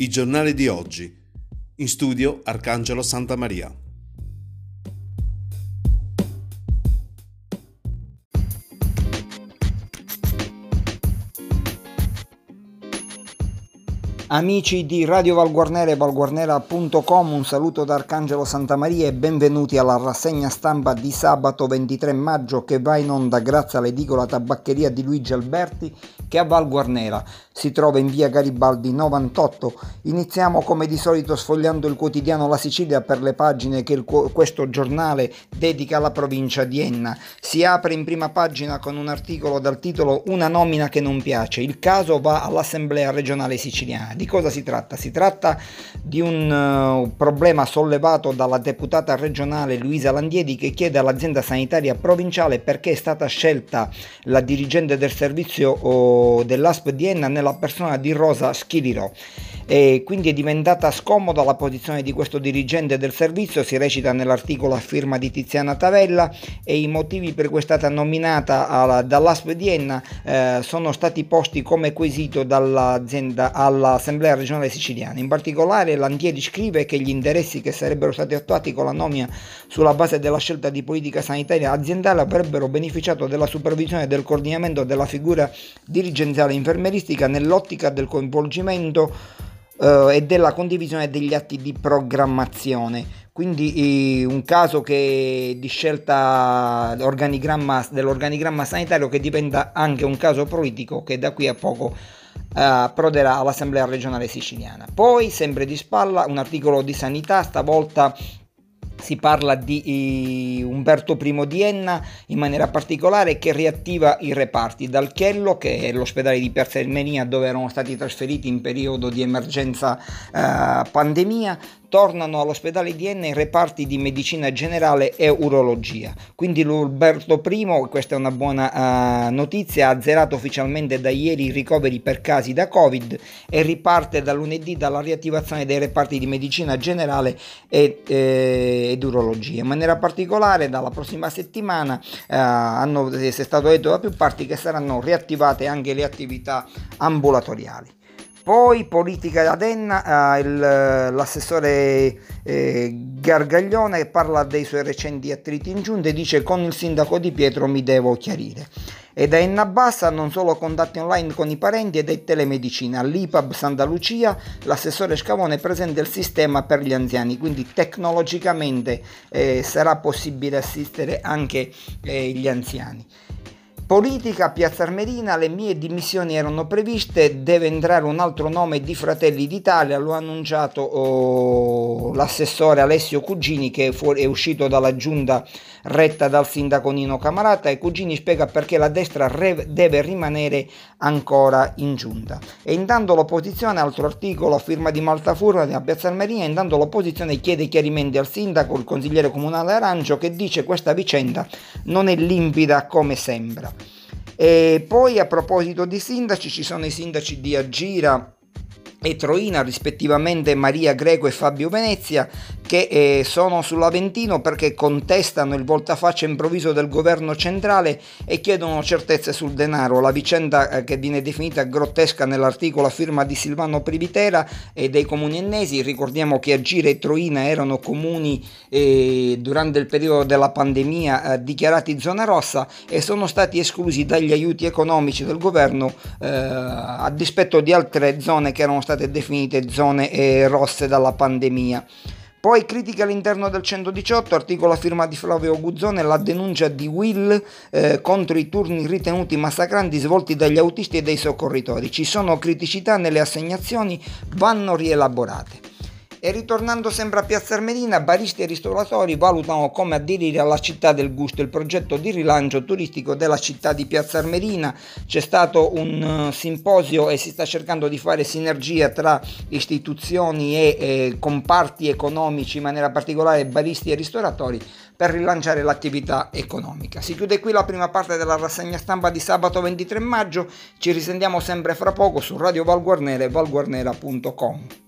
I giornali di oggi. In studio Arcangelo Santa Maria. Amici di Radio Valguarnera e valguarnera.com, un saluto da Arcangelo Santamaria e benvenuti alla rassegna stampa di sabato 23 maggio che va in onda grazie all'edicola tabaccheria di Luigi Alberti che a Val Guarnera si trova in via Garibaldi 98. Iniziamo come di solito sfogliando il quotidiano La Sicilia per le pagine che il, questo giornale dedica alla provincia di Enna. Si apre in prima pagina con un articolo dal titolo Una nomina che non piace. Il caso va all'Assemblea regionale siciliana. Di cosa si tratta? Si tratta di un uh, problema sollevato dalla deputata regionale Luisa Landiedi che chiede all'azienda sanitaria provinciale perché è stata scelta la dirigente del servizio uh, dell'ASP di Enna nella persona di Rosa Schiliro e quindi è diventata scomoda la posizione di questo dirigente del servizio, si recita nell'articolo a firma di Tiziana Tavella e i motivi per cui è stata nominata alla, dall'ASP di Enna eh, sono stati posti come quesito dall'azienda all'Assemblea regionale siciliana. In particolare Lantieri scrive che gli interessi che sarebbero stati attuati con la nomina sulla base della scelta di politica sanitaria aziendale avrebbero beneficiato della supervisione e del coordinamento della figura dirigenziale infermeristica nell'ottica del coinvolgimento uh, e della condivisione degli atti di programmazione. Quindi un caso che di scelta dell'organigramma sanitario che diventa anche un caso politico che da qui a poco uh, all'Assemblea regionale siciliana. Poi, sempre di spalla, un articolo di sanità, stavolta si parla di Umberto I di Enna in maniera particolare che riattiva i reparti dal Chiello che è l'ospedale di Piazza Ermenia dove erano stati trasferiti in periodo di emergenza eh, pandemia tornano all'ospedale di Enna i reparti di medicina generale e urologia. Quindi l'Uberto I, questa è una buona uh, notizia, ha azzerato ufficialmente da ieri i ricoveri per casi da Covid e riparte da lunedì dalla riattivazione dei reparti di medicina generale e, eh, ed urologia. In maniera particolare dalla prossima settimana uh, hanno, è stato detto da più parti che saranno riattivate anche le attività ambulatoriali. Poi politica ad Enna, eh, il, l'assessore eh, Gargaglione parla dei suoi recenti attriti in giunta e dice con il sindaco di Pietro mi devo chiarire. E da Enna Bassa non solo contatti online con i parenti ed è telemedicina. All'IPAB Santa Lucia l'assessore Scavone presenta il sistema per gli anziani, quindi tecnologicamente eh, sarà possibile assistere anche eh, gli anziani. Politica Piazza Armerina, le mie dimissioni erano previste, deve entrare un altro nome di Fratelli d'Italia, lo ha annunciato oh, l'assessore Alessio Cugini che è, fuori, è, uscito dalla giunta retta dal sindaco Nino Camarata e Cugini spiega perché la destra deve rimanere ancora in giunta. E intanto l'opposizione, altro articolo firma di Malta Furla a Piazza Armerina, intanto l'opposizione chiede chiarimenti al sindaco, il consigliere comunale Arancio, che dice questa vicenda non è limpida come sembra. E poi a proposito di sindaci, ci sono i sindaci di Agira e Troina, rispettivamente Maria Greco e Fabio Venezia, che eh, sono sull'Aventino perché contestano il voltafaccia improvviso del governo centrale e chiedono certezze sul denaro. La vicenda eh, che viene definita grottesca nell'articolo a firma di Silvano Privitera e dei comuni ennesi. Ricordiamo che Agire e Troina erano comuni eh, durante il periodo della pandemia eh, dichiarati zona rossa e sono stati esclusi dagli aiuti economici del governo eh, a dispetto di altre zone che erano state definite zone eh, rosse dalla pandemia. Poi critica all'interno del 118, articolo a firma di Flavio Guzzone, la denuncia di Will eh, contro i turni ritenuti massacranti svolti dagli autisti e dai soccorritori. Ci sono criticità nelle assegnazioni, vanno rielaborate. E ritornando sempre a Piazza Armerina, baristi e ristoratori valutano come aderire alla città del gusto, il progetto di rilancio turistico della città di Piazza Armerina. C'è stato un uh, simposio e si sta cercando di fare sinergia tra istituzioni e eh, comparti economici, in maniera particolare baristi e ristoratori, per rilanciare l'attività economica. Si chiude qui la prima parte della rassegna stampa di sabato 23 maggio, ci risentiamo sempre fra poco su Radio Valguarnera e valguarnera.com.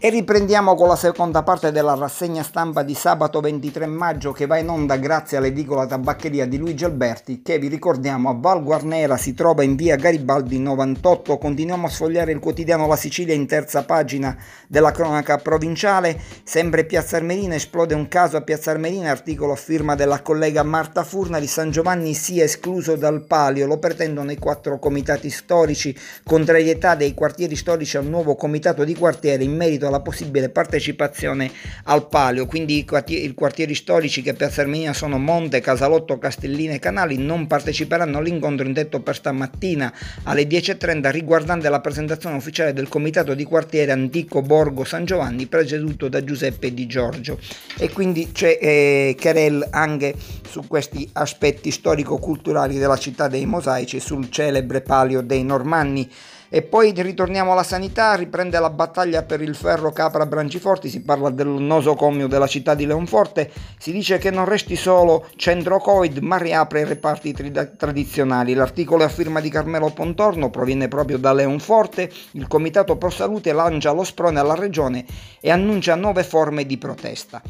E riprendiamo con la seconda parte della rassegna stampa di sabato 23 maggio che va in onda grazie all'edicola tabaccheria di Luigi Alberti che vi ricordiamo a Val Guarnera si trova in via Garibaldi 98. Continuiamo a sfogliare il quotidiano La Sicilia in terza pagina della cronaca provinciale. Sempre Piazza Armerina esplode un caso a Piazza Armerina, articolo a firma della collega Marta Furna di San Giovanni sia escluso dal palio. Lo pretendono i quattro comitati storici, contrarietà dei quartieri storici al nuovo comitato di quartiere in merito alla possibile partecipazione al palio, quindi i quartieri, i quartieri storici che Piazza Armenia sono Monte, Casalotto, Castellina e Canali non parteciperanno all'incontro indetto per stamattina alle 10.30 riguardante la presentazione ufficiale del comitato di quartiere Antico Borgo San Giovanni presieduto da Giuseppe Di Giorgio e quindi c'è eh, querel anche su questi aspetti storico-culturali della città dei mosaici sul celebre palio dei Normanni. E poi ritorniamo alla sanità, riprende la battaglia per il ferro Capra Branciforti, si parla del nosocomio della città di Leonforte, si dice che non resti solo centro Covid ma riapre i reparti tri- tradizionali. L'articolo è a firma di Carmelo Pontorno, proviene proprio da Leonforte, il Comitato Pro Salute lancia lo sprone alla regione e annuncia nuove forme di protesta.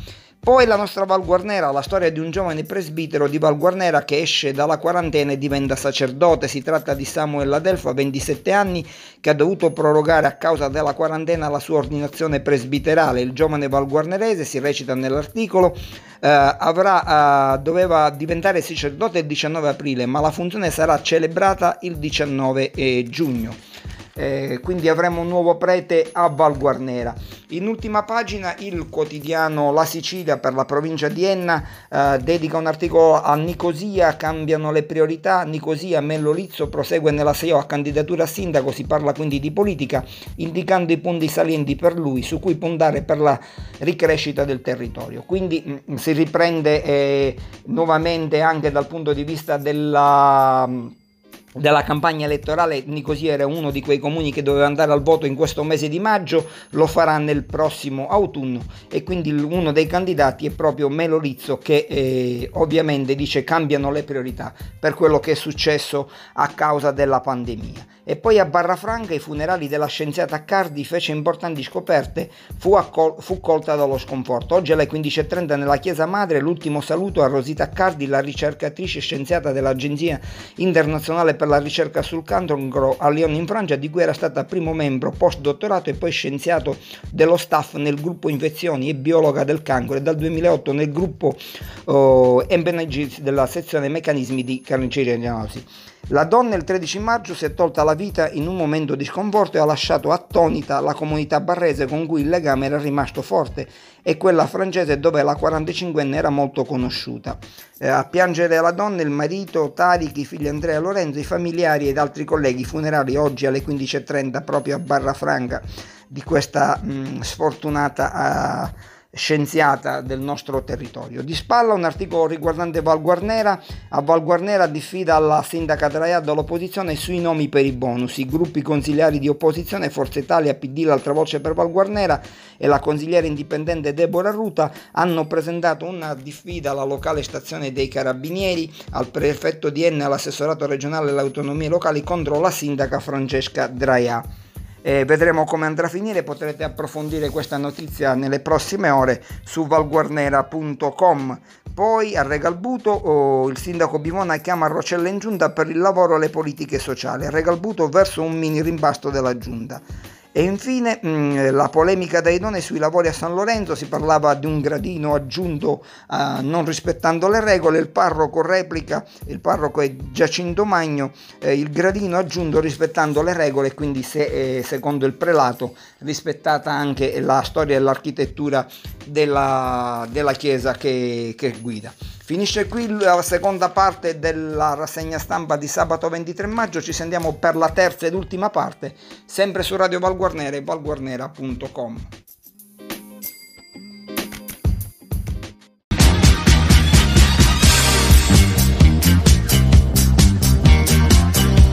Poi la nostra Val Guarnera, la storia di un giovane presbitero di Val Guarnera che esce dalla quarantena e diventa sacerdote. Si tratta di Samuel Adelfa, 27 anni, che ha dovuto prorogare a causa della quarantena la sua ordinazione presbiterale. Il giovane valguarnerese, si recita nell'articolo, eh, avrà, eh, doveva diventare sacerdote il 19 aprile, ma la funzione sarà celebrata il 19 eh, giugno eh, quindi avremo un nuovo prete a Val Guarnera. In ultima pagina il quotidiano La Sicilia per la provincia di Enna eh, dedica un articolo a Nicosia, cambiano le priorità, Nicosia Mello Lizzo prosegue nella SEO a candidatura a sindaco, si parla quindi di politica, indicando i punti salienti per lui su cui puntare per la ricrescita del territorio. Quindi mh, mm, si riprende eh, nuovamente anche dal punto di vista della della campagna elettorale Nicosia era uno di quei comuni che doveva andare al voto in questo mese di maggio, lo farà nel prossimo autunno e quindi uno dei candidati è proprio Melo Rizzo che eh, ovviamente dice cambiano le priorità per quello che è successo a causa della pandemia. E poi a Barrafranca i funerali della scienziata Cardi fece importanti scoperte, fu, accol- fu colta dallo sconforto. Oggi alle 15.30 nella Chiesa Madre l'ultimo saluto a Rosita Cardi, la ricercatrice scienziata dell'Agenzia internazionale per la ricerca sul cancro a Lyon in Francia, di cui era stata primo membro post dottorato e poi scienziato dello staff nel gruppo infezioni e biologa del cancro e dal 2008 nel gruppo uh, MBNG della sezione meccanismi di carnicerinosi. La donna il 13 maggio si è tolta la vita in un momento di sconforto e ha lasciato attonita la comunità barrese con cui il legame era rimasto forte e quella francese dove la 45enne era molto conosciuta. Eh, a piangere la donna il marito, Tariq, i figli Andrea Lorenzo, i familiari ed altri colleghi funerali oggi alle 15.30 proprio a Barra Franca di questa mh, sfortunata... Uh, scienziata del nostro territorio. Di spalla un articolo riguardante Val Guarnera, a Val Guarnera diffida la sindaca Traia dall'opposizione sui nomi per i bonus. I gruppi consigliari di opposizione, Forza Italia, PD, l'altra voce per Val Guarnera e la consigliera indipendente Deborah Ruta hanno presentato una diffida alla locale stazione dei Carabinieri, al prefetto di Enna, all'assessorato regionale alle autonomie locali contro la sindaca Francesca Draia. Eh, vedremo come andrà a finire, potrete approfondire questa notizia nelle prossime ore su valguarnera.com. Poi a Regalbuto oh, il sindaco Bivona chiama Rocella in giunta per il lavoro e le politiche sociali. Regalbuto verso un mini rimbasto della giunta. E infine mh, mm, la polemica dai donne sui lavori a San Lorenzo, si parlava di un gradino aggiunto uh, non rispettando le regole, il parroco replica, il parroco è Giacinto Magno, eh, il gradino aggiunto rispettando le regole, quindi se, eh, secondo il prelato rispettata anche la storia e l'architettura della, della chiesa che, che guida. Finisce qui la seconda parte della rassegna stampa di sabato 23 maggio, ci sentiamo per la terza ed ultima parte, sempre su Radio Valguarnera e valguarnera.com.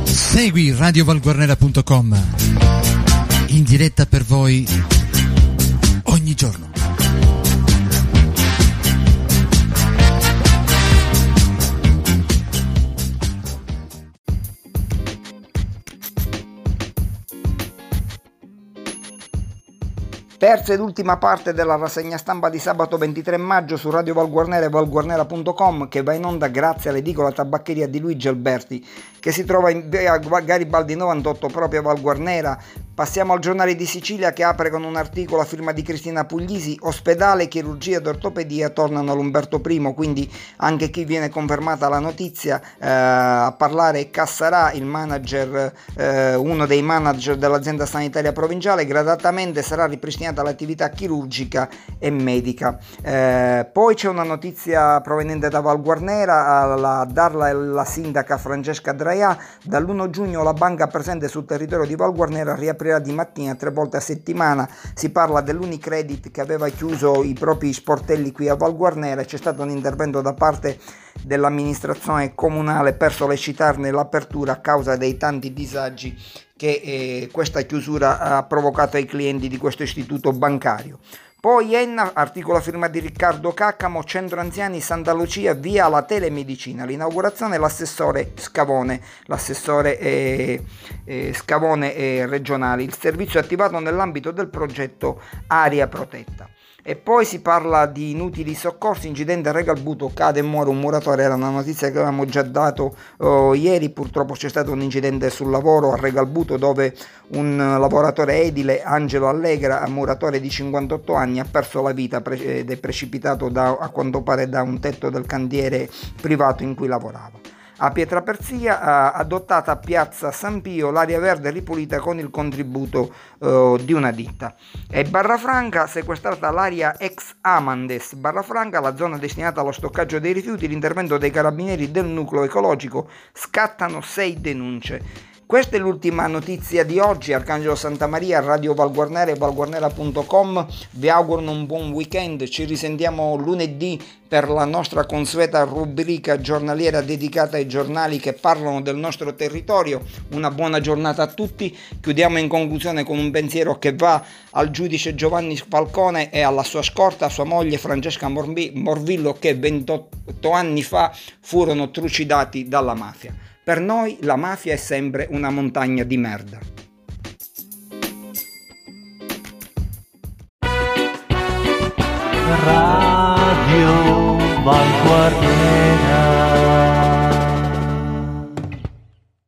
Segui radiovalguarnera.com in diretta per voi ogni giorno. Terza ed ultima parte della rassegna stampa di sabato 23 maggio su Radio Valguarnera e valguarnera.com che va in onda grazie all'edicola tabaccheria di Luigi Alberti che si trova in via Garibaldi 98 proprio a Valguarnera. Passiamo al giornale di Sicilia che apre con un articolo a firma di Cristina Puglisi, ospedale, chirurgia ed ortopedia tornano all'Umberto I, quindi anche qui viene confermata la notizia, eh, a parlare Cassarà, il manager, eh, uno dei manager dell'azienda sanitaria provinciale, gradatamente sarà ripristinata l'attività chirurgica e medica. Eh, poi c'è una notizia proveniente da Val Guarnera, a darla la sindaca Francesca Draia, dall'1 giugno la banca presente sul territorio di Val Guarnera riaprirà aprirà di mattina tre volte a settimana. Si parla dell'Unicredit che aveva chiuso i propri sportelli qui a Val Guarnera e c'è stato un intervento da parte dell'amministrazione comunale per sollecitarne l'apertura a causa dei tanti disagi che eh, questa chiusura ha provocato ai clienti di questo istituto bancario. Poi Enna, articolo firma di Riccardo Caccamo, Centro Anziani Santa Lucia, via la telemedicina. L'inaugurazione l'assessore Scavone, l'assessore eh, eh, Scavone eh, regionale. Il servizio è attivato nell'ambito del progetto Aria Protetta. E poi si parla di inutili soccorsi, incidente a Regalbuto, cade e muore un muratore, era una notizia che avevamo già dato oh, ieri, purtroppo c'è stato un incidente sul lavoro a Regalbuto dove un lavoratore edile, Angelo Allegra, muratore di 58 anni, ha perso la vita ed è precipitato da, a quanto pare da un tetto del cantiere privato in cui lavorava. A Pietraperzia adottata a Piazza San Pio l'area verde ripulita con il contributo uh, di una ditta. E Barrafranca sequestrata l'area ex Amandes. Barrafranca, la zona destinata allo stoccaggio dei rifiuti, l'intervento dei carabinieri del nucleo ecologico, scattano sei denunce. Questa è l'ultima notizia di oggi, Arcangelo Santa Maria, Radio Valguarnera e valguarnera.com. Vi auguro un buon weekend, ci risentiamo lunedì per la nostra consueta rubrica giornaliera dedicata ai giornali che parlano del nostro territorio. Una buona giornata a tutti. Chiudiamo in conclusione con un pensiero che va al giudice Giovanni Falcone e alla sua scorta, sua moglie Francesca Morvillo che 28 anni fa furono trucidati dalla mafia. Per noi la mafia è sempre una montagna di merda. Radio Vanguardiera